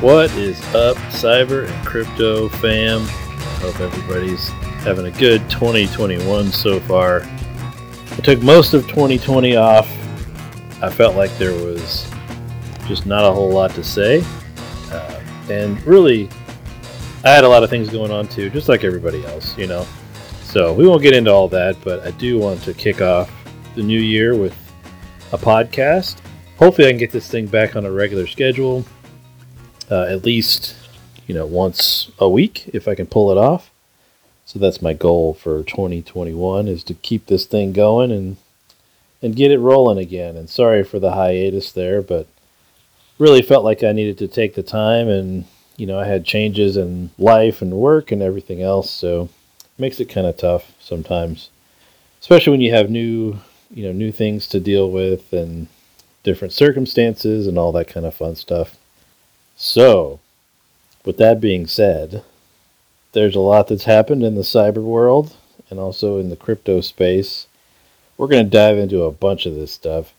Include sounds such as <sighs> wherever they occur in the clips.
What is up, cyber and crypto fam? Hope everybody's having a good 2021 so far. I took most of 2020 off. I felt like there was just not a whole lot to say. Uh, and really, I had a lot of things going on too, just like everybody else, you know. So we won't get into all that, but I do want to kick off the new year with a podcast. Hopefully, I can get this thing back on a regular schedule uh, at least you know once a week if I can pull it off. So that's my goal for 2021 is to keep this thing going and and get it rolling again. And sorry for the hiatus there, but really felt like I needed to take the time and you know I had changes in life and work and everything else, so it makes it kind of tough sometimes, especially when you have new you know new things to deal with and different circumstances and all that kind of fun stuff. So, with that being said, there's a lot that's happened in the cyber world and also in the crypto space. We're going to dive into a bunch of this stuff.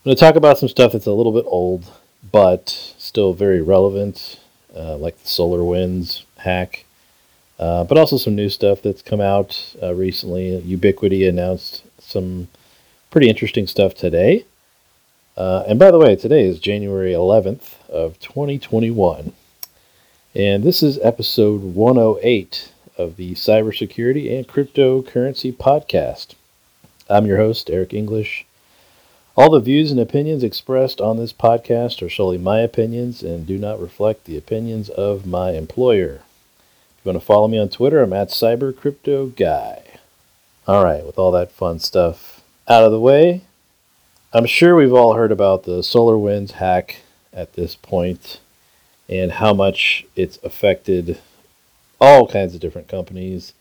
I'm going to talk about some stuff that's a little bit old, but still very relevant, uh, like the Solar Winds hack, uh, but also some new stuff that's come out uh, recently. Ubiquiti announced some pretty interesting stuff today. Uh, and by the way, today is January 11th of 2021. And this is episode 108 of the Cybersecurity and Cryptocurrency Podcast. I'm your host, Eric English. All the views and opinions expressed on this podcast are solely my opinions and do not reflect the opinions of my employer. If you want to follow me on Twitter, I'm at CyberCryptoGuy. All right, with all that fun stuff out of the way, I'm sure we've all heard about the SolarWinds hack at this point and how much it's affected all kinds of different companies.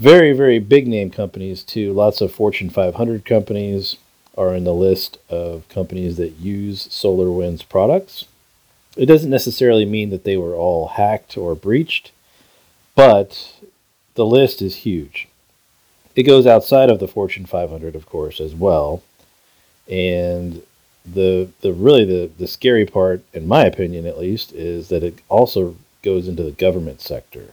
Very, very big name companies, too. Lots of Fortune 500 companies are in the list of companies that use SolarWinds products. It doesn't necessarily mean that they were all hacked or breached, but the list is huge. It goes outside of the Fortune 500, of course, as well and the the really the the scary part, in my opinion at least, is that it also goes into the government sector.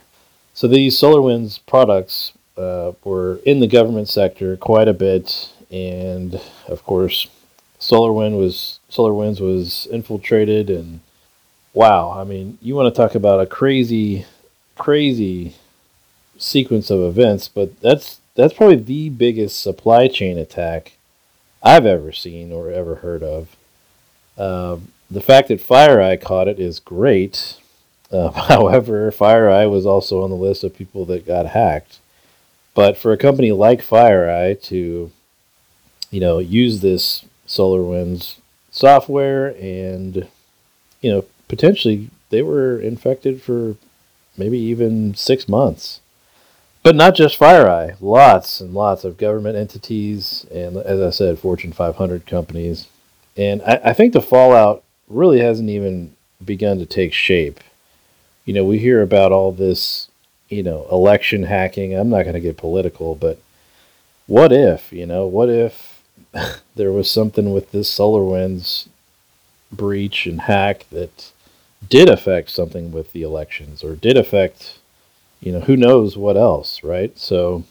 So these SolarWinds products uh, were in the government sector quite a bit, and of course, SolarWind was SolarWinds was infiltrated, and wow, I mean, you want to talk about a crazy, crazy sequence of events, but that's that's probably the biggest supply chain attack I've ever seen or ever heard of. Uh, the fact that FireEye caught it is great. Uh, <laughs> however, FireEye was also on the list of people that got hacked. But for a company like FireEye to, you know, use this SolarWinds software and, you know, potentially they were infected for maybe even six months. But not just FireEye, lots and lots of government entities, and as I said, Fortune 500 companies. And I, I think the fallout really hasn't even begun to take shape. You know, we hear about all this, you know, election hacking. I'm not going to get political, but what if, you know, what if <laughs> there was something with this SolarWinds breach and hack that did affect something with the elections or did affect you know, who knows what else, right? So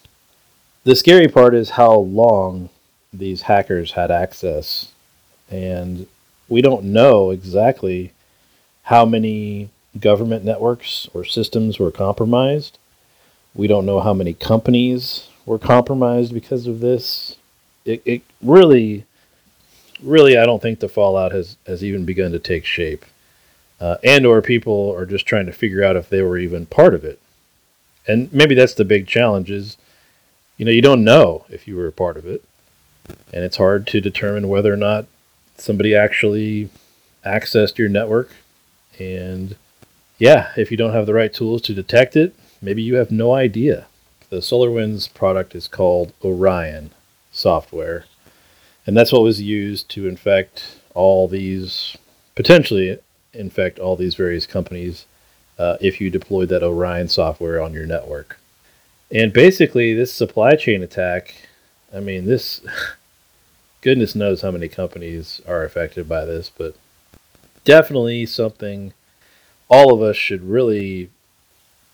the scary part is how long these hackers had access. And we don't know exactly how many government networks or systems were compromised. We don't know how many companies were compromised because of this. It, it really, really, I don't think the fallout has, has even begun to take shape. Uh, and or people are just trying to figure out if they were even part of it and maybe that's the big challenge is you know you don't know if you were a part of it. And it's hard to determine whether or not somebody actually accessed your network. And yeah if you don't have the right tools to detect it maybe you have no idea. The solarwinds product is called orion software. And that's what was used to infect all these potentially infect all these various companies uh, if you deployed that Orion software on your network. And basically, this supply chain attack, I mean, this, <laughs> goodness knows how many companies are affected by this, but definitely something all of us should really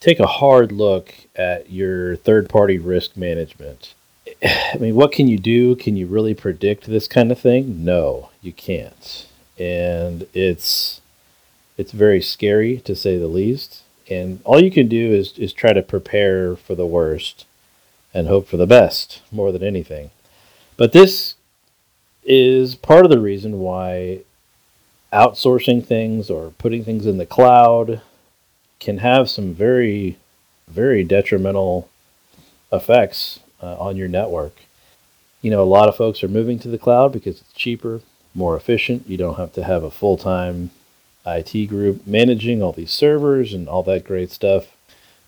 take a hard look at your third party risk management. <sighs> I mean, what can you do? Can you really predict this kind of thing? No, you can't. And it's it's very scary to say the least. And all you can do is, is try to prepare for the worst and hope for the best more than anything. But this is part of the reason why outsourcing things or putting things in the cloud can have some very, very detrimental effects uh, on your network. You know, a lot of folks are moving to the cloud because it's cheaper, more efficient. You don't have to have a full time IT group managing all these servers and all that great stuff.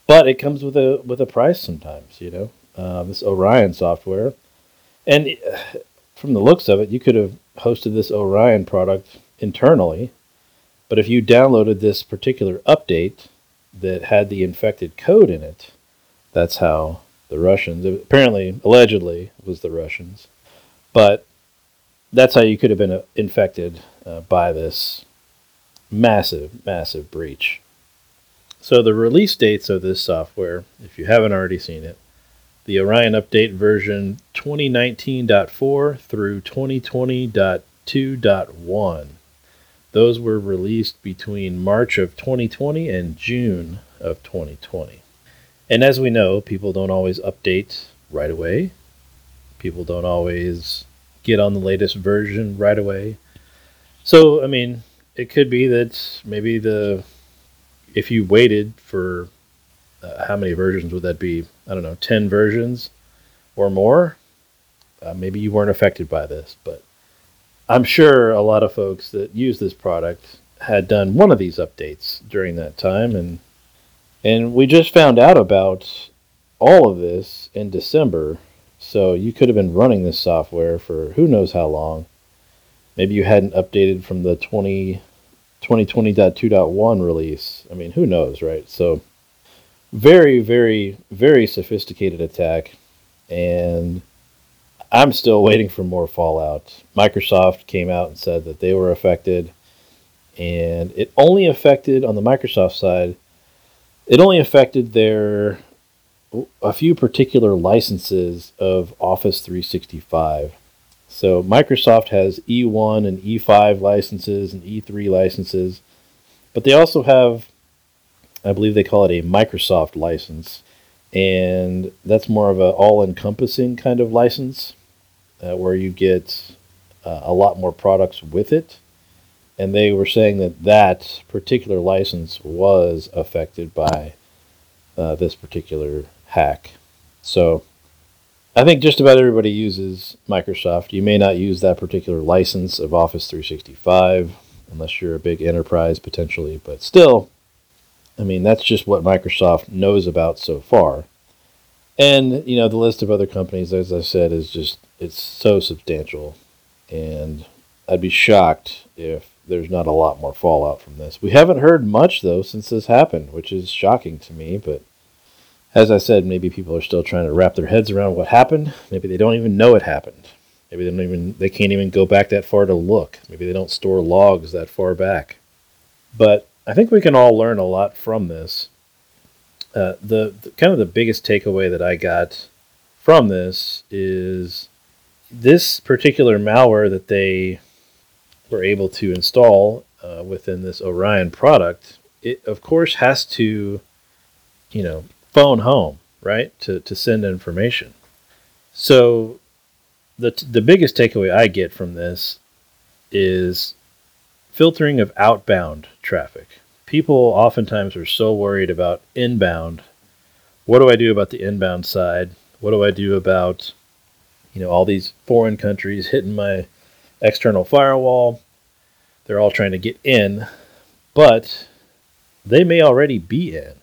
But it comes with a with a price sometimes, you know. Uh, this Orion software, and uh, from the looks of it, you could have hosted this Orion product internally, but if you downloaded this particular update that had the infected code in it, that's how the Russians, apparently, allegedly, was the Russians, but that's how you could have been uh, infected uh, by this massive, massive breach. So the release dates of this software, if you haven't already seen it, the Orion Update version 2019.4 through 2020.2.1. Those were released between March of 2020 and June of 2020. And as we know, people don't always update right away. People don't always get on the latest version right away. So, I mean, it could be that maybe the if you waited for uh, how many versions would that be? I don't know, 10 versions or more. Uh, maybe you weren't affected by this, but I'm sure a lot of folks that use this product had done one of these updates during that time and and we just found out about all of this in December. So you could have been running this software for who knows how long. Maybe you hadn't updated from the 20 2020.2.1 release. I mean, who knows, right? So very, very, very sophisticated attack, and I'm still waiting for more fallout. Microsoft came out and said that they were affected, and it only affected on the Microsoft side. It only affected their a few particular licenses of Office 365. So Microsoft has E1 and E5 licenses and E3 licenses, but they also have I believe they call it a Microsoft license, and that's more of an all-encompassing kind of license, uh, where you get uh, a lot more products with it. And they were saying that that particular license was affected by uh, this particular hack. So I think just about everybody uses Microsoft. You may not use that particular license of Office 365 unless you're a big enterprise potentially, but still, I mean, that's just what Microsoft knows about so far. And, you know, the list of other companies, as I said, is just, it's so substantial. And I'd be shocked if there's not a lot more fallout from this. We haven't heard much, though, since this happened, which is shocking to me. But as I said, maybe people are still trying to wrap their heads around what happened. Maybe they don't even know it happened. Maybe they don't even, they can't even go back that far to look. Maybe they don't store logs that far back. But I think we can all learn a lot from this. Uh, the, the kind of the biggest takeaway that I got from this is this particular malware that they were able to install uh, within this Orion product. It of course has to, you know, phone home right to to send information. So the the biggest takeaway I get from this is filtering of outbound traffic. People oftentimes are so worried about inbound. What do I do about the inbound side? What do I do about, you know, all these foreign countries hitting my external firewall? They're all trying to get in, but they may already be in.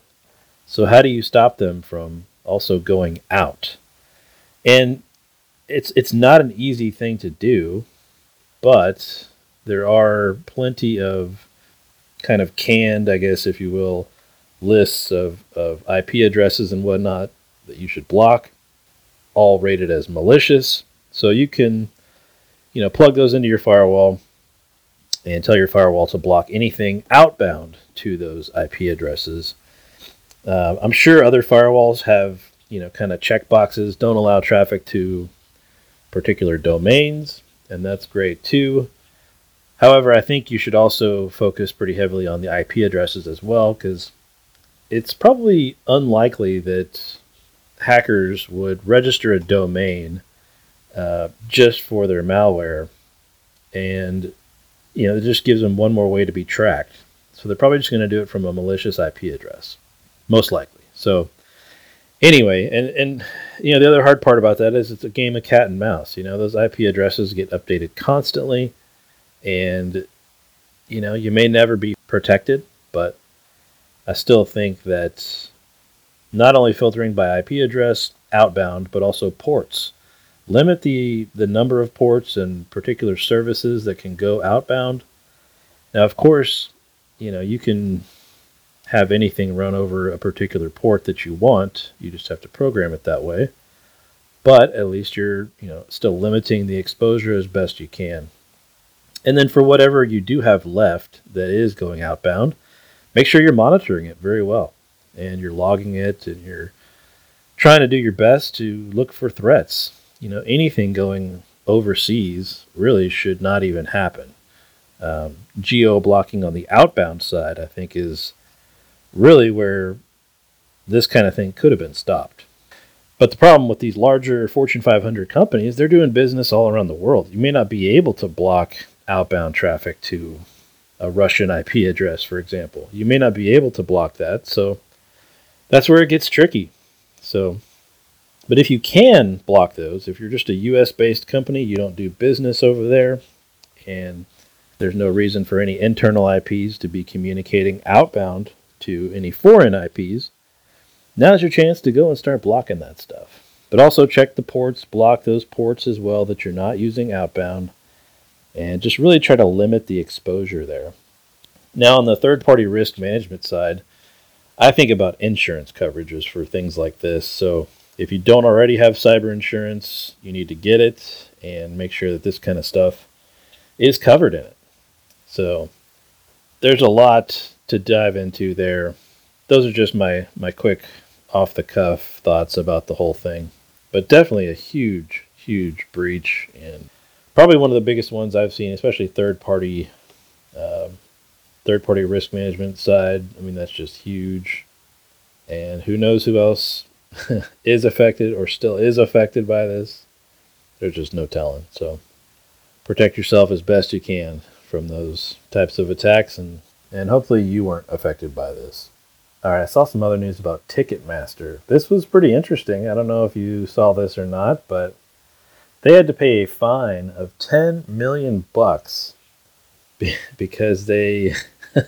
So how do you stop them from also going out? And it's it's not an easy thing to do, but there are plenty of kind of canned, I guess, if you will, lists of, of IP addresses and whatnot that you should block, all rated as malicious. So you can, you know, plug those into your firewall and tell your firewall to block anything outbound to those IP addresses. Uh, I'm sure other firewalls have, you know, kind of check boxes, don't allow traffic to particular domains, and that's great too. However, I think you should also focus pretty heavily on the IP addresses as well, because it's probably unlikely that hackers would register a domain uh, just for their malware, and you know it just gives them one more way to be tracked. So they're probably just going to do it from a malicious IP address, most likely. So anyway, and and you know the other hard part about that is it's a game of cat and mouse. You know those IP addresses get updated constantly, and you know you may never be protected, but I still think that not only filtering by IP address outbound, but also ports. Limit the, the number of ports and particular services that can go outbound. Now, of course, you know, you can have anything run over a particular port that you want. You just have to program it that way. But at least you're, you know, still limiting the exposure as best you can. And then for whatever you do have left that is going outbound, make sure you're monitoring it very well and you're logging it and you're trying to do your best to look for threats. You know, anything going overseas really should not even happen. Um, geo blocking on the outbound side, I think, is really where this kind of thing could have been stopped. But the problem with these larger Fortune 500 companies, they're doing business all around the world. You may not be able to block outbound traffic to a Russian IP address, for example. You may not be able to block that, so that's where it gets tricky. So, but if you can block those, if you're just a US based company, you don't do business over there, and there's no reason for any internal IPs to be communicating outbound to any foreign IPs, now's your chance to go and start blocking that stuff. But also check the ports, block those ports as well that you're not using outbound, and just really try to limit the exposure there. Now, on the third party risk management side, I think about insurance coverages for things like this. So if you don't already have cyber insurance, you need to get it and make sure that this kind of stuff is covered in it. So there's a lot to dive into there. Those are just my my quick off the cuff thoughts about the whole thing. But definitely a huge huge breach and probably one of the biggest ones I've seen, especially third party um, third party risk management side. I mean, that's just huge. And who knows who else <laughs> is affected or still is affected by this? There's just no telling. So protect yourself as best you can from those types of attacks and, and hopefully you weren't affected by this. All right, I saw some other news about Ticketmaster. This was pretty interesting. I don't know if you saw this or not, but they had to pay a fine of 10 million bucks <laughs> because they <laughs>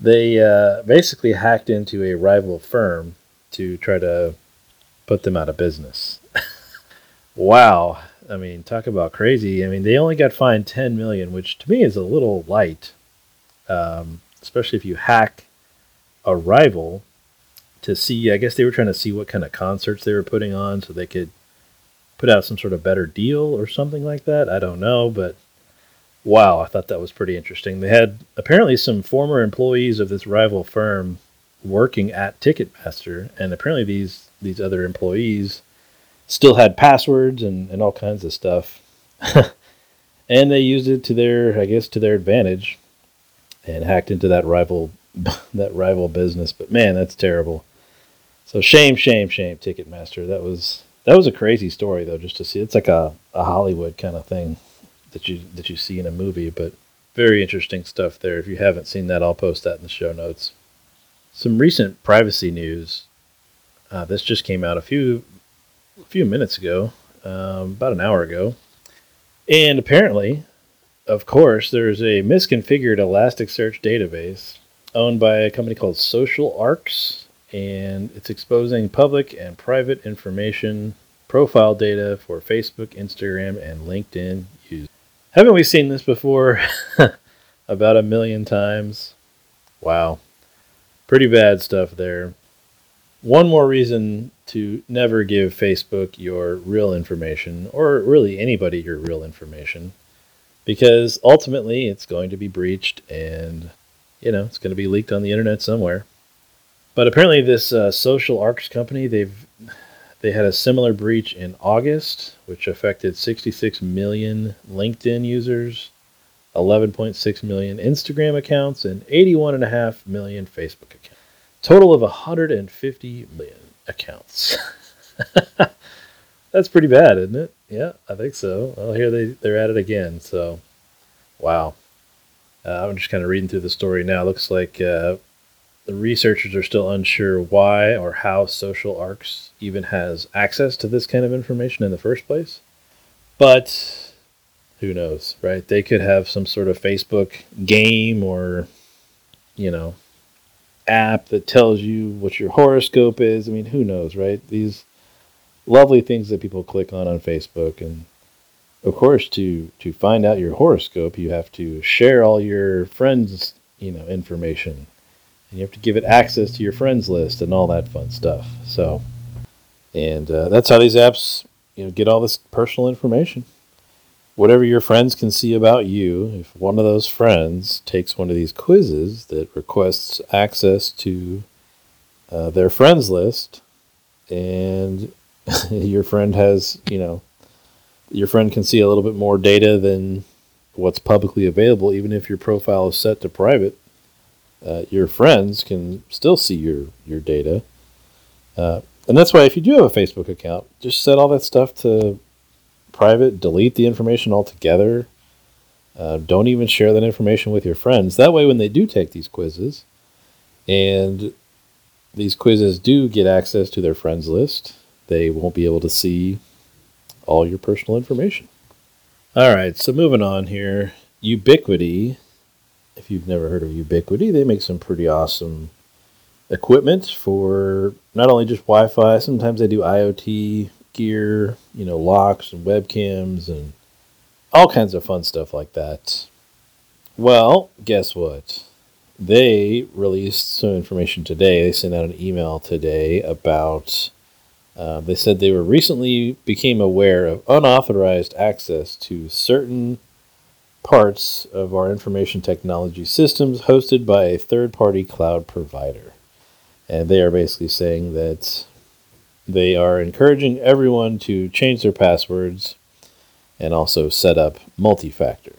they uh, basically hacked into a rival firm to try to put them out of business. <laughs> wow. I mean, talk about crazy. I mean, they only got fined 10 million, which to me is a little light, um, especially if you hack a rival to see. I guess they were trying to see what kind of concerts they were putting on so they could put out some sort of better deal or something like that. I don't know, but wow, I thought that was pretty interesting. They had apparently some former employees of this rival firm working at Ticketmaster, and apparently these these other employees still had passwords and, and all kinds of stuff. <laughs> and they used it to their I guess to their advantage and hacked into that rival <laughs> that rival business. But man, that's terrible. So shame, shame, shame, Ticketmaster. That was that was a crazy story though, just to see. It's like a, a Hollywood kind of thing that you that you see in a movie, but very interesting stuff there. If you haven't seen that, I'll post that in the show notes. Some recent privacy news. Uh, this just came out a few a few minutes ago, um, about an hour ago, and apparently, of course, there's a misconfigured Elasticsearch database owned by a company called SocialArks, and it's exposing public and private information profile data for Facebook, Instagram, and LinkedIn users. Haven't we seen this before? <laughs> About a million times. Wow. Pretty bad stuff there. One more reason to never give Facebook your real information, or really anybody your real information. Because ultimately it's going to be breached and you know it's going to be leaked on the internet somewhere. But apparently, this uh, SocialArks company they've they had a similar breach in August, which affected 66 million LinkedIn users, 11.6 million Instagram accounts, and 81.5 million Facebook accounts. Total of 150 million accounts. <laughs> That's pretty bad, isn't it? Yeah, I think so. Well, here they, they're at it again. So, wow. Uh, I'm just kind of reading through the story now. It looks like uh, the researchers are still unsure why or how SocialArks even has access to this kind of information in the first place. But who knows, right? They could have some sort of Facebook game or, you know, app that tells you what your horoscope is. I mean, who knows, right? These lovely things that people click on on Facebook and of course to to find out your horoscope, you have to share all your friends, you know, information. And you have to give it access to your friends list and all that fun stuff. So and uh, that's how these apps, you know, get all this personal information. Whatever your friends can see about you, if one of those friends takes one of these quizzes that requests access to uh, their friends list, and <laughs> your friend has, you know, your friend can see a little bit more data than what's publicly available, even if your profile is set to private. Uh, your friends can still see your your data, uh, and that's why if you do have a Facebook account, just set all that stuff to private. Delete the information altogether. Uh, don't even share that information with your friends. That way, when they do take these quizzes, and these quizzes do get access to their friends list, they won't be able to see all your personal information. All right, so moving on here. Ubiquiti, If you've never heard of Ubiquiti, they make some pretty awesome equipment for not only just Wi Fi, sometimes they do IoT gear, you know, locks and webcams and all kinds of fun stuff like that. Well, guess what? They released some information today. They sent out an email today about uh, they said they were recently became aware of unauthorized access to certain parts of our information technology systems hosted by a third-party cloud provider. And they are basically saying that they are encouraging everyone to change their passwords and also set up multi-factor.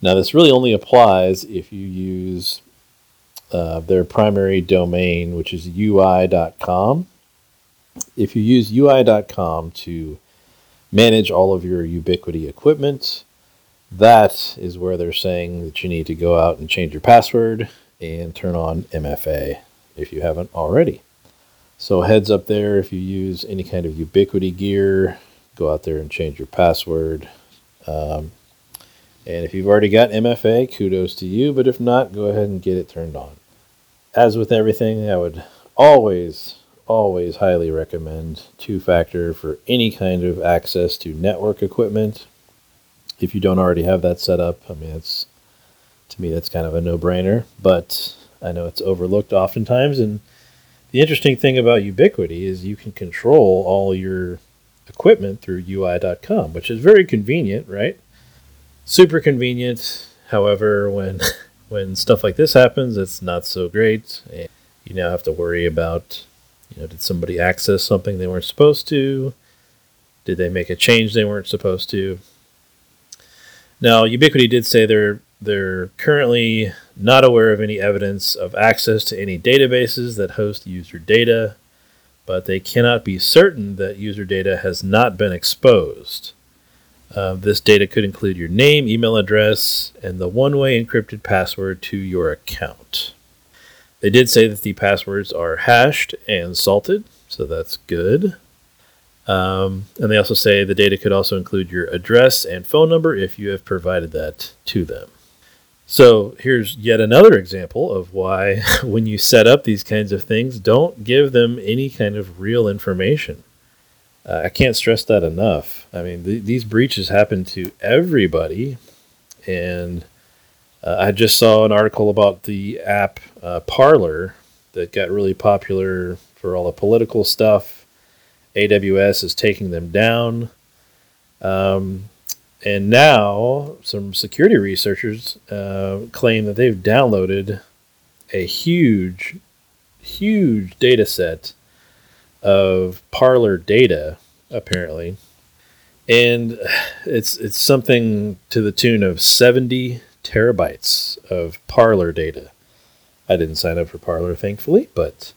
Now, this really only applies if you use uh, their primary domain, which is ui.com if you use UI.com to manage all of your Ubiquiti equipment, that is where they're saying that you need to go out and change your password and turn on MFA if you haven't already. So, heads up there if you use any kind of Ubiquiti gear, go out there and change your password. Um, and if you've already got MFA, kudos to you, but if not, go ahead and get it turned on. As with everything, I would always always highly recommend two factor for any kind of access to network equipment. If you don't already have that set up, I mean, it's to me that's kind of a no brainer, but I know it's overlooked oftentimes. And the interesting thing about Ubiquiti is you can control all your equipment through UI.com, which is very convenient, right? Super convenient. However, when <laughs> when stuff like this happens, it's not so great. And you now have to worry about you know, did somebody access something they weren't supposed to? Did they make a change they weren't supposed to? Now, Ubiquiti did say they're they're currently not aware of any evidence of access to any databases that host user data, but they cannot be certain that user data has not been exposed. Uh, this data could include your name, email address, and the one way encrypted password to your account. They did say that the passwords are hashed and salted, so that's good. Um, and they also say the data could also include your address and phone number if you have provided that to them. So here's yet another example of why, <laughs> when you set up these kinds of things, don't give them any kind of real information. Uh, I can't stress that enough. I mean, th- these breaches happen to everybody, and uh, I just saw an article about the app uh, Parler that got really popular for all the political stuff. AWS is taking them down. Um, And now some security researchers uh, claim that they've downloaded a huge, huge data set of Parler data, apparently. And it's it's something to the tune of 70 terabytes of Parler data. I didn't sign up for Parler, thankfully, but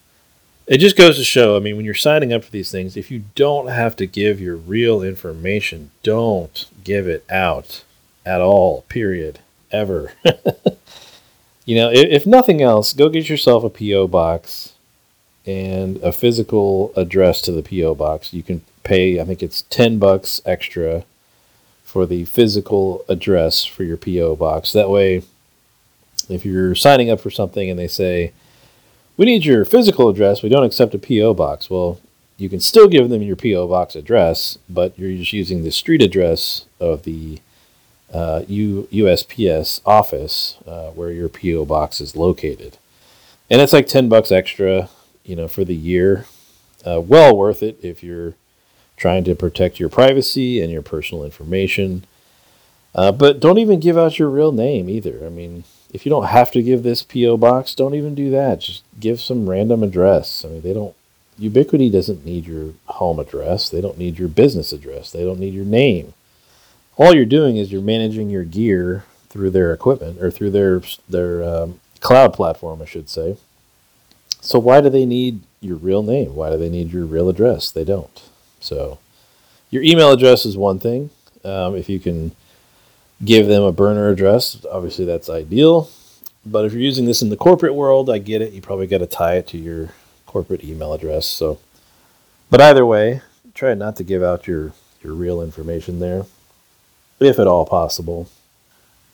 it just goes to show. I mean, when you're signing up for these things, if you don't have to give your real information, don't give it out at all, period, ever. <laughs> you know, if, if nothing else, go get yourself a P.O. box and a physical address to the P.O. box. You can pay, I think it's 10 bucks extra for the physical address for your P.O. box. That way, if you're signing up for something and they say, we need your physical address, we don't accept a P.O. box. Well, you can still give them your P.O. box address, but you're just using the street address of the uh, USPS office uh, where your P.O. box is located. And it's like 10 bucks extra, you know, for the year. Uh, well worth it if you're trying to protect your privacy and your personal information. Uh, but don't even give out your real name either. I mean, if you don't have to give this PO box, don't even do that. Just give some random address. I mean, they don't. Ubiquiti doesn't need your home address. They don't need your business address. They don't need your name. All you're doing is you're managing your gear through their equipment or through their their um, cloud platform, I should say. So why do they need your real name? Why do they need your real address? They don't. So your email address is one thing. Um, if you can give them a burner address, obviously that's ideal. But if you're using this in the corporate world, I get it. You probably got to tie it to your corporate email address. So, but either way, try not to give out your your real information there, if at all possible.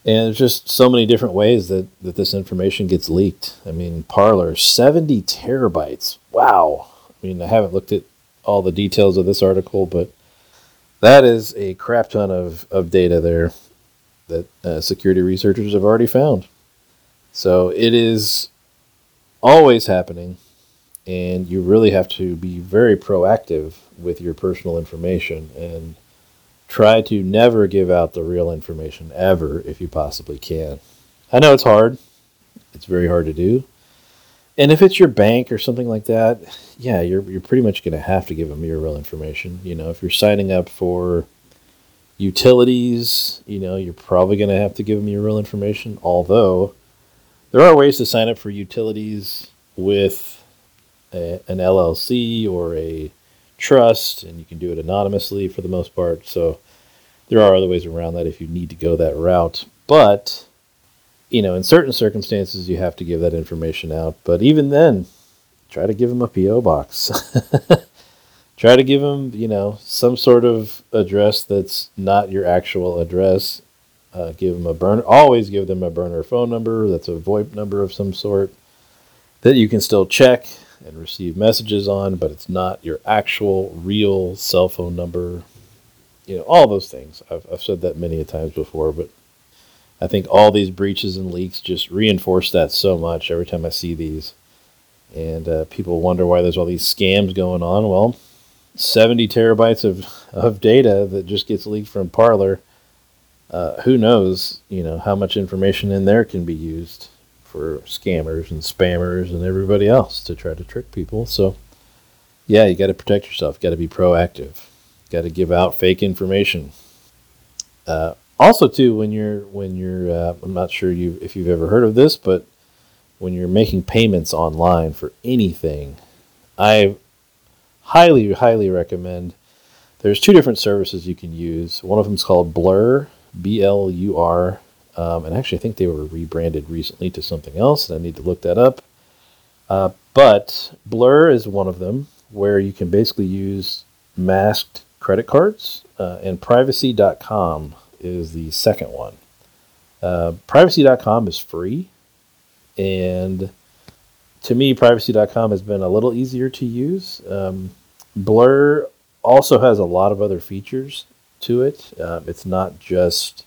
And there's just so many different ways that, that this information gets leaked. I mean, Parler, 70 terabytes. Wow. I mean, I haven't looked at all the details of this article, but that is a crap ton of, of data there that uh, security researchers have already found. So it is always happening, and you really have to be very proactive with your personal information and try to never give out the real information ever if you possibly can. I know it's hard, it's very hard to do. And if it's your bank or something like that, yeah, you're you're pretty much going to have to give them your real information. You know, if you're signing up for utilities, you know, you're probably going to have to give them your real information. Although there are ways to sign up for utilities with a, an LLC or a trust, and you can do it anonymously for the most part. So there are other ways around that if you need to go that route. But you know, in certain circumstances, you have to give that information out. But even then, try to give them a PO box. <laughs> try to give them, you know, some sort of address that's not your actual address. Uh, give them a burner. Always give them a burner phone number. That's a VoIP number of some sort that you can still check and receive messages on, but it's not your actual real cell phone number. You know, all those things. I've, I've said that many a times before, but I think all these breaches and leaks just reinforce that so much every time I see these. And uh, people wonder why there's all these scams going on. Well, 70 terabytes of, of data that just gets leaked from Parler. Uh, who knows, you know, how much information in there can be used for scammers and spammers and everybody else to try to trick people. So, yeah, you got to protect yourself. Got to be proactive. Got to give out fake information. Uh, also too when you're when you're uh, I'm not sure you if you've ever heard of this, but when you're making payments online for anything, I highly highly recommend. There's two different services you can use. One of them is called Blur, B L U R, um, and actually I think they were rebranded recently to something else, and I need to look that up. Uh, but Blur is one of them where you can basically use masked credit cards, uh, and Privacy.com is the second one. Uh, privacy.com is free, and to me, privacy.com has been a little easier to use. Um, Blur also has a lot of other features to it. Um, it's not just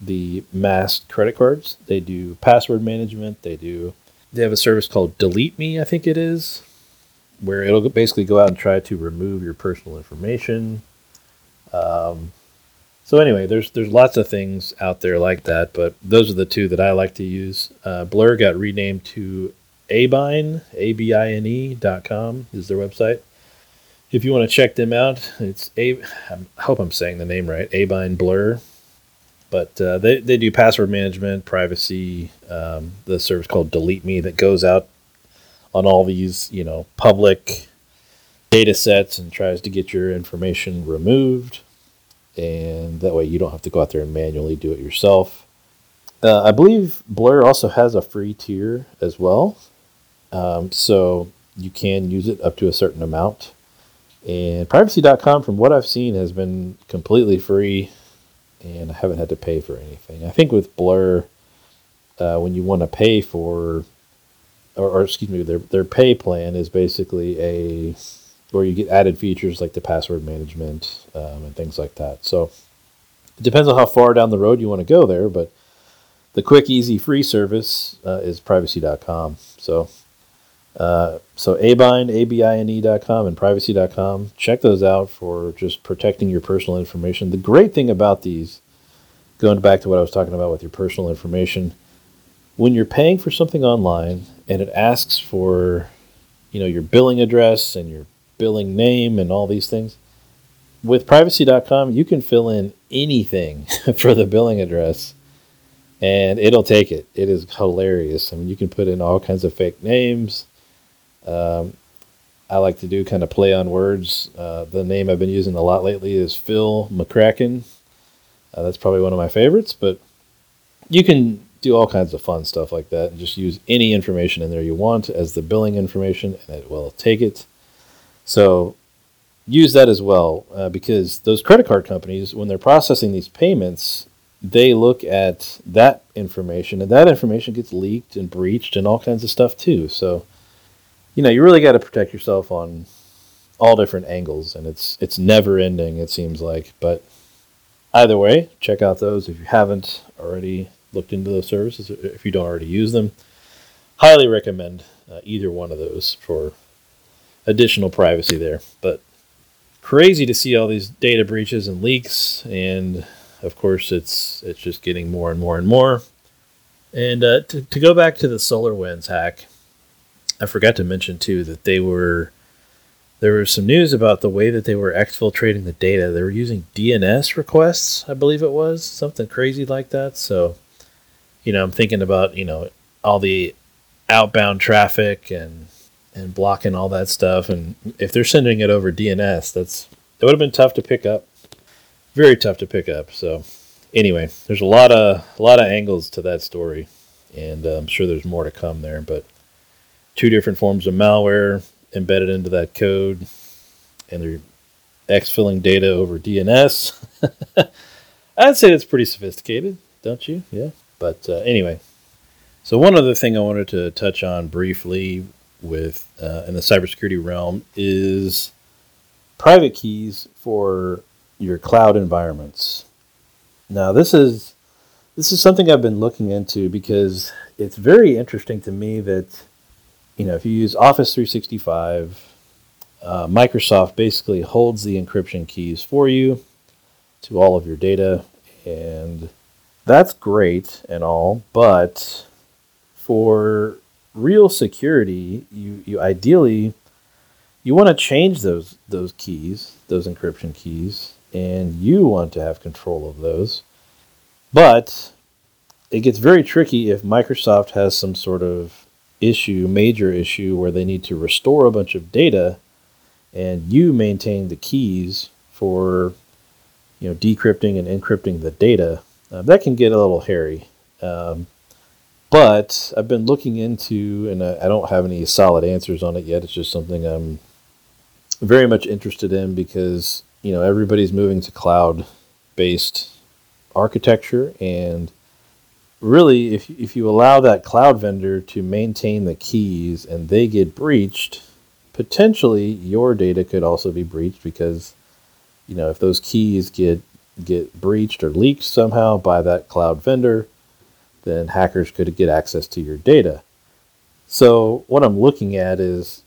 the masked credit cards. They do password management. They do. They have a service called Delete Me, I think it is, where it'll basically go out and try to remove your personal information. Um, So anyway, there's there's lots of things out there like that, but those are the two that I like to use. Uh, Blur got renamed to Abine, A B I N E dot com is their website. If you want to check them out, it's a. I hope I'm saying the name right, Abine Blur. But uh, they they do password management, privacy. Um, the service called Delete Me that goes out on all these you know public data sets and tries to get your information removed and that way you don't have to go out there and manually do it yourself. Uh, I believe Blur also has a free tier as well, um, so you can use it up to a certain amount. And privacy.com, from what I've seen, has been completely free, and I haven't had to pay for anything. I think with Blur, uh, when you want to pay for, or, or excuse me, their their pay plan is basically a where you get added features like the password management um, and things like that. So it depends on how far down the road you want to go there, but the quick, easy, free service uh, is privacy.com. So, uh, so abine, A-B-I-N-E.com and privacy.com. Check those out for just protecting your personal information. The great thing about these, going back to what I was talking about with your personal information, when you're paying for something online and it asks for, you know, your billing address and your billing name and all these things. With privacy.com, you can fill in anything <laughs> for the billing address and it'll take it. It is hilarious. I mean, you can put in all kinds of fake names. Um, I like to do kind of play on words. Uh, the name I've been using a lot lately is Phil McCracken. Uh, that's probably one of my favorites, but you can do all kinds of fun stuff like that and just use any information in there you want as the billing information and it will take it. So use that as well uh, because those credit card companies, when they're processing these payments, they look at that information and that information gets leaked and breached and all kinds of stuff too. So, you know, you really got to protect yourself on all different angles and it's it's never ending it seems like, but either way, check out those if you haven't already looked into those services if you don't already use them. Highly recommend uh, either one of those for additional privacy there. But crazy to see all these data breaches and leaks, and of course, it's it's just getting more and more and more. And uh, to, to go back to the SolarWinds hack, I forgot to mention too that they were there was some news about the way that they were exfiltrating the data. They were using DNS requests, I believe it was something crazy like that. So, you know, I'm thinking about you know all the outbound traffic and and blocking all that stuff. And if they're sending it over DNS, that's it would have been tough to pick up. Very tough to pick up. So anyway, there's a lot of a lot of angles to that story, and uh, I'm sure there's more to come there. But two different forms of malware embedded into that code, and they're exfilling data over DNS. <laughs> I'd say it's pretty sophisticated, don't you? Yeah. But uh, anyway, so one other thing I wanted to touch on briefly with uh, in the cybersecurity realm is private keys for your cloud environments. Now, this is this is something I've been looking into because it's very interesting to me that you know if you use Office 365, uh, Microsoft basically holds the encryption keys for you to all of your data, and that's great and all, but for real security, you, you ideally you want to change those those keys, those encryption keys, and you want to have control of those. But it gets very tricky if Microsoft has some sort of issue, major issue where they need to restore a bunch of data and you maintain the keys for you know decrypting and encrypting the data. Uh, that can get a little hairy. Um, but I've been looking into, and I, I don't have any solid answers on it yet. It's just something I'm very much interested in because you know everybody's moving to cloud based architecture and really if, if you allow that cloud vendor to maintain the keys and they get breached potentially your data could also be breached because you know if those keys get get breached or leaked somehow by that cloud vendor then hackers could get access to your data. So what I'm looking at is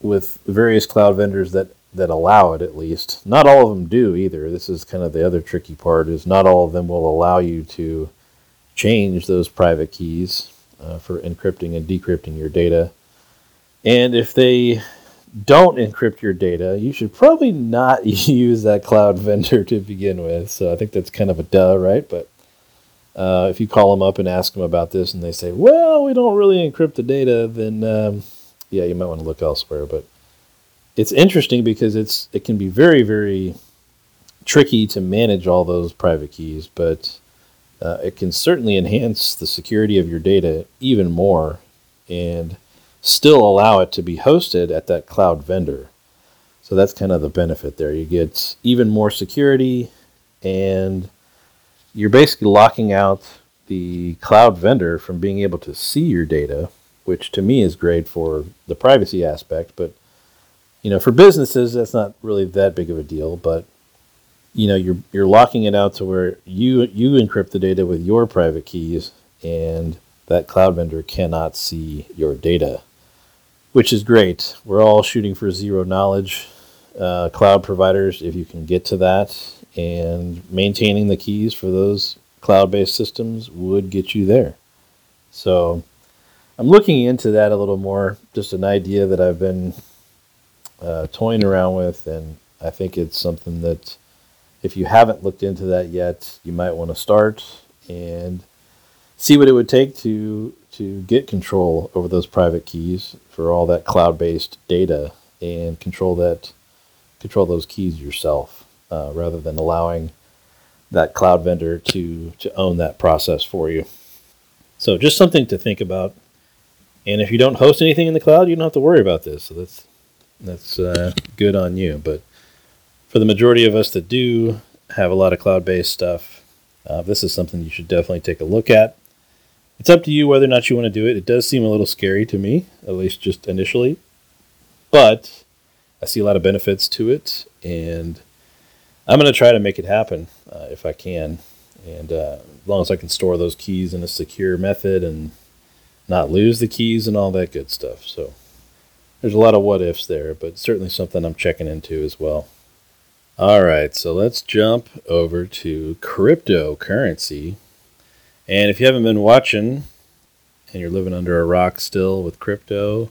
with various cloud vendors that that allow it at least. Not all of them do either. This is kind of the other tricky part is not all of them will allow you to change those private keys uh, for encrypting and decrypting your data. And if they don't encrypt your data, you should probably not <laughs> use that cloud <laughs> vendor to begin with. So I think that's kind of a duh, right? But uh, if you call them up and ask them about this and they say, well, we don't really encrypt the data, then um, yeah, you might want to look elsewhere. But it's interesting because it's it can be very, very tricky to manage all those private keys, but uh, it can certainly enhance the security of your data even more and still allow it to be hosted at that cloud vendor. So that's kind of the benefit there. You get even more security and you're basically locking out the cloud vendor from being able to see your data, which to me is great for the privacy aspect. But you know, for businesses, that's not really that big of a deal. But you know, you're you're locking it out to where you you encrypt the data with your private keys, and that cloud vendor cannot see your data, which is great. We're all shooting for zero knowledge. Uh, cloud providers, if you can get to that, and maintaining the keys for those cloud-based systems would get you there. So I'm looking into that a little more. Just an idea that I've been uh, toying around with, and I think it's something that if you haven't looked into that yet, you might want to start and see what it would take to to get control over those private keys for all that cloud-based data and control that control those keys yourself uh, rather than allowing that cloud vendor to to own that process for you. So just something to think about. And if you don't host anything in the cloud, you don't have to worry about this. So that's that's uh, good on you. But for the majority of us that do have a lot of cloud-based stuff, uh, this is something you should definitely take a look at. It's up to you whether or not you want to do it. It does seem a little scary to me, at least just initially, but I see a lot of benefits to it, and I'm going to try to make it happen uh, if I can, and uh, as long as I can store those keys in a secure method and not lose the keys and all that good stuff. So there's a lot of what ifs there, but certainly something I'm checking into as well. All right, so let's jump over to cryptocurrency. And if you haven't been watching and you're living under a rock still with crypto,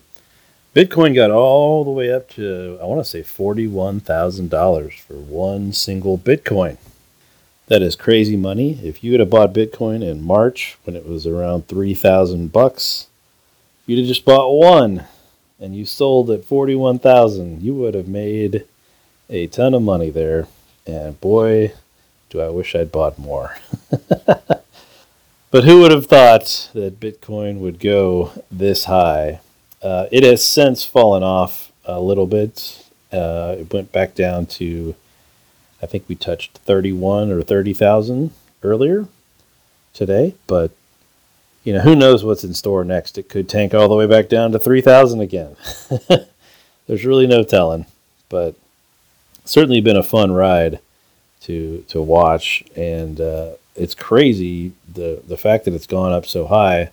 Bitcoin got all the way up to, I want to say $41,000 for one single Bitcoin. That is crazy money. If you would have bought Bitcoin in March when it was around 3,000 bucks, you'd have just bought one and you sold at 41,000, you would have made a ton of money there. And boy, do I wish I'd bought more. <laughs> but who would have thought that Bitcoin would go this high? Uh, it has since fallen off a little bit. Uh, it went back down to, I think we touched 31 or 30,000 earlier today, but you know, who knows what's in store next? It could tank all the way back down to 3,000 again. <laughs> There's really no telling, but certainly been a fun ride to to watch, and uh, it's crazy the the fact that it's gone up so high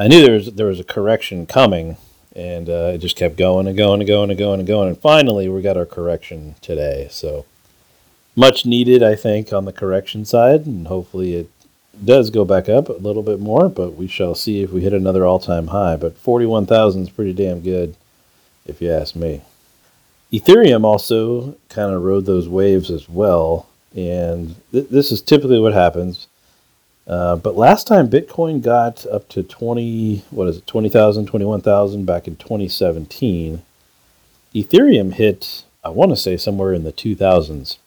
I knew there was there was a correction coming, and uh, it just kept going and going and going and going and going, and finally we got our correction today. So much needed, I think, on the correction side, and hopefully it does go back up a little bit more. But we shall see if we hit another all-time high. But forty-one thousand is pretty damn good, if you ask me. Ethereum also kind of rode those waves as well, and th- this is typically what happens uh, but last time Bitcoin got up to 20, what is it, 20,000, 21,000 back in 2017, Ethereum hit, I want to say, somewhere in the 2000s.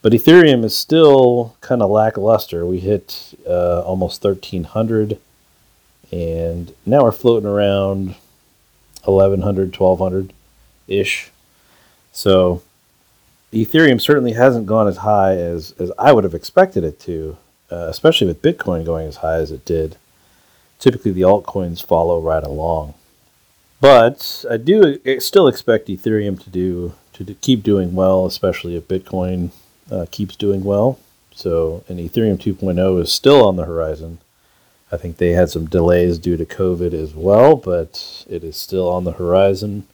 But Ethereum is still kind of lackluster. We hit uh, almost 1,300, and now we're floating around 1,100, 1,200 ish. So Ethereum certainly hasn't gone as high as, as I would have expected it to uh, especially with Bitcoin going as high as it did, typically the altcoins follow right along. But I do still expect Ethereum to do to keep doing well, especially if Bitcoin uh, keeps doing well. So, and Ethereum 2.0 is still on the horizon. I think they had some delays due to COVID as well, but it is still on the horizon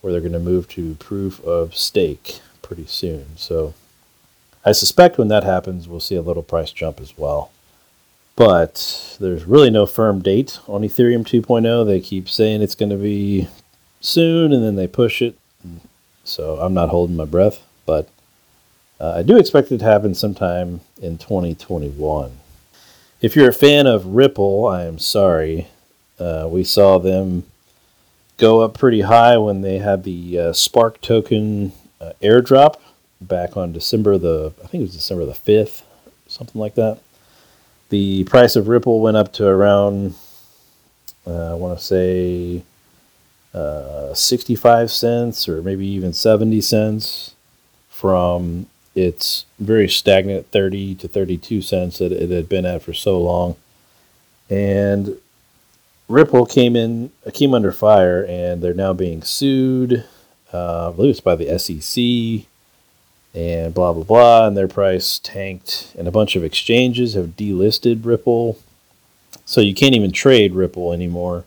where they're going to move to proof of stake pretty soon. So I suspect when that happens, we'll see a little price jump as well. But there's really no firm date on Ethereum 2.0. They keep saying it's going to be soon and then they push it. So I'm not holding my breath, but uh, I do expect it to happen sometime in 2021. If you're a fan of Ripple, I am sorry. Uh, we saw them go up pretty high when they had the uh, Spark token uh, airdrop back on December the I think it was December the 5th, something like that. The price of Ripple went up to around uh, I want to say uh, 65 cents or maybe even 70 cents from its very stagnant 30 to 32 cents that it had been at for so long. And Ripple came in came under fire and they're now being sued. Uh, I believe it's by the SEC and blah blah blah and their price tanked and a bunch of exchanges have delisted Ripple. So you can't even trade Ripple anymore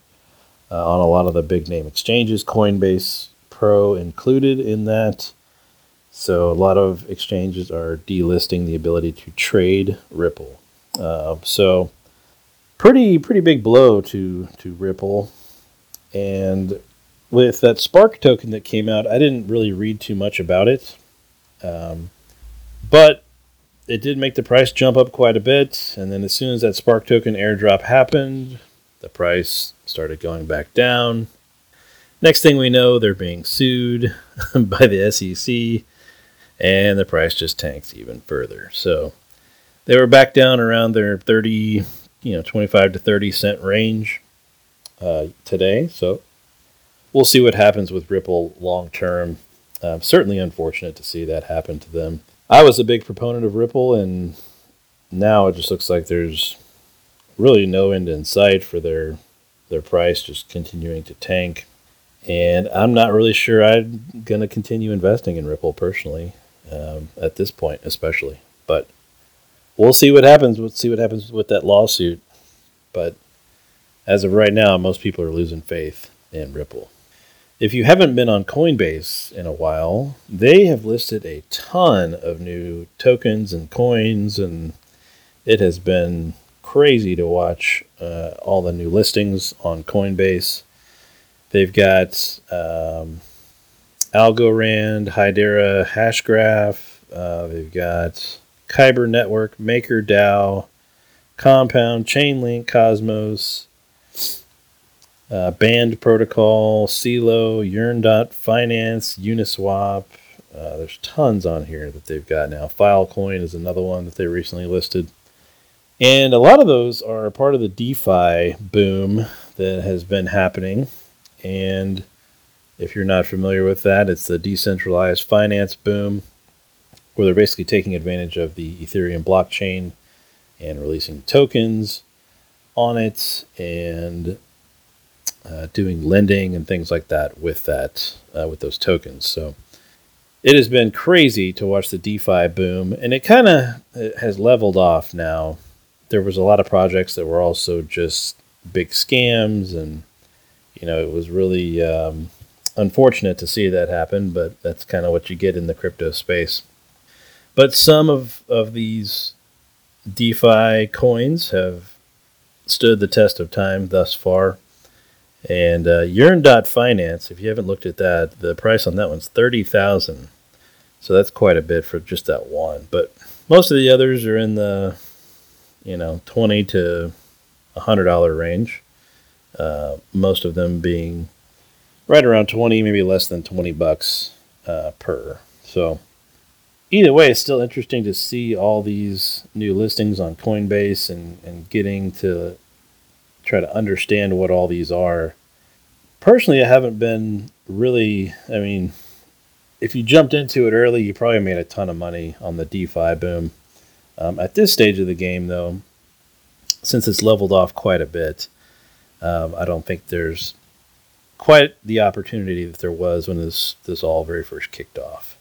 uh, on a lot of the big name exchanges, Coinbase Pro included in that. So a lot of exchanges are delisting the ability to trade Ripple. Uh, so pretty pretty big blow to to Ripple, and with that Spark token that came out, I didn't really read too much about it, um, but it did make the price jump up quite a bit. And then as soon as that Spark token airdrop happened, the price started going back down. Next thing we know, they're being sued <laughs> by the SEC, and the price just tanks even further. So they were back down around their 30, you know, 25 to 30 cent range uh, today. So we'll see what happens with Ripple long term. Uh, certainly unfortunate to see that happen to them. I was a big proponent of Ripple, and now it just looks like there's really no end in sight for their their price just continuing to tank. And I'm not really sure I'm going to continue investing in Ripple personally um, at this point, especially. But we'll see what happens. We'll see what happens with that lawsuit. But as of right now, most people are losing faith in Ripple. If you haven't been on Coinbase in a while, they have listed a ton of new tokens and coins, and it has been crazy to watch uh, all the new listings on Coinbase. They've got um, Algorand, Hedera, Hashgraph. Uh, they've got Kyber Network, MakerDAO, Compound, Chainlink, Cosmos, uh, Band Protocol, CELO, Yearn Finance, Uniswap. Uh, there's tons on here that they've got now. Filecoin is another one that they recently listed. And a lot of those are part of the DeFi boom that has been happening. And if you're not familiar with that, it's the decentralized finance boom, where they're basically taking advantage of the Ethereum blockchain and releasing tokens on it and uh, doing lending and things like that with that uh, with those tokens. So it has been crazy to watch the DeFi boom, and it kind of has leveled off now there was a lot of projects that were also just big scams, and you know it was really um, unfortunate to see that happen. But that's kind of what you get in the crypto space. But some of of these DeFi coins have stood the test of time thus far. And uh, Yearn.finance, if you haven't looked at that, the price on that one's thirty thousand. So that's quite a bit for just that one. But most of the others are in the you know, twenty to a hundred dollar range. Uh, most of them being right around twenty, maybe less than twenty bucks uh, per. So either way, it's still interesting to see all these new listings on Coinbase and, and getting to try to understand what all these are. Personally, I haven't been really, I mean, if you jumped into it early, you probably made a ton of money on the DeFi boom. Um, at this stage of the game, though, since it's leveled off quite a bit, um, I don't think there's quite the opportunity that there was when this this all very first kicked off.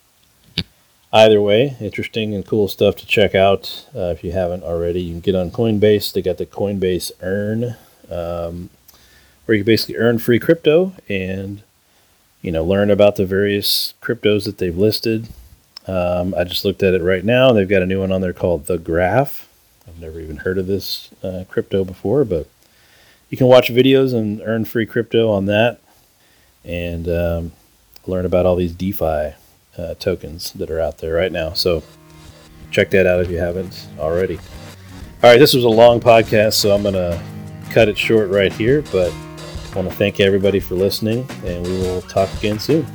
Either way, interesting and cool stuff to check out uh, if you haven't already. You can get on Coinbase. They got the Coinbase Earn, um, where you basically earn free crypto, and you know, learn about the various cryptos that they've listed. Um, I just looked at it right now. and They've got a new one on there called The Graph. I've never even heard of this uh, crypto before, but you can watch videos and earn free crypto on that and um, learn about all these DeFi uh, tokens that are out there right now. So check that out if you haven't already. All right, this was a long podcast, so I'm to cut it short right here, but I want to thank everybody for listening, and we will talk again soon.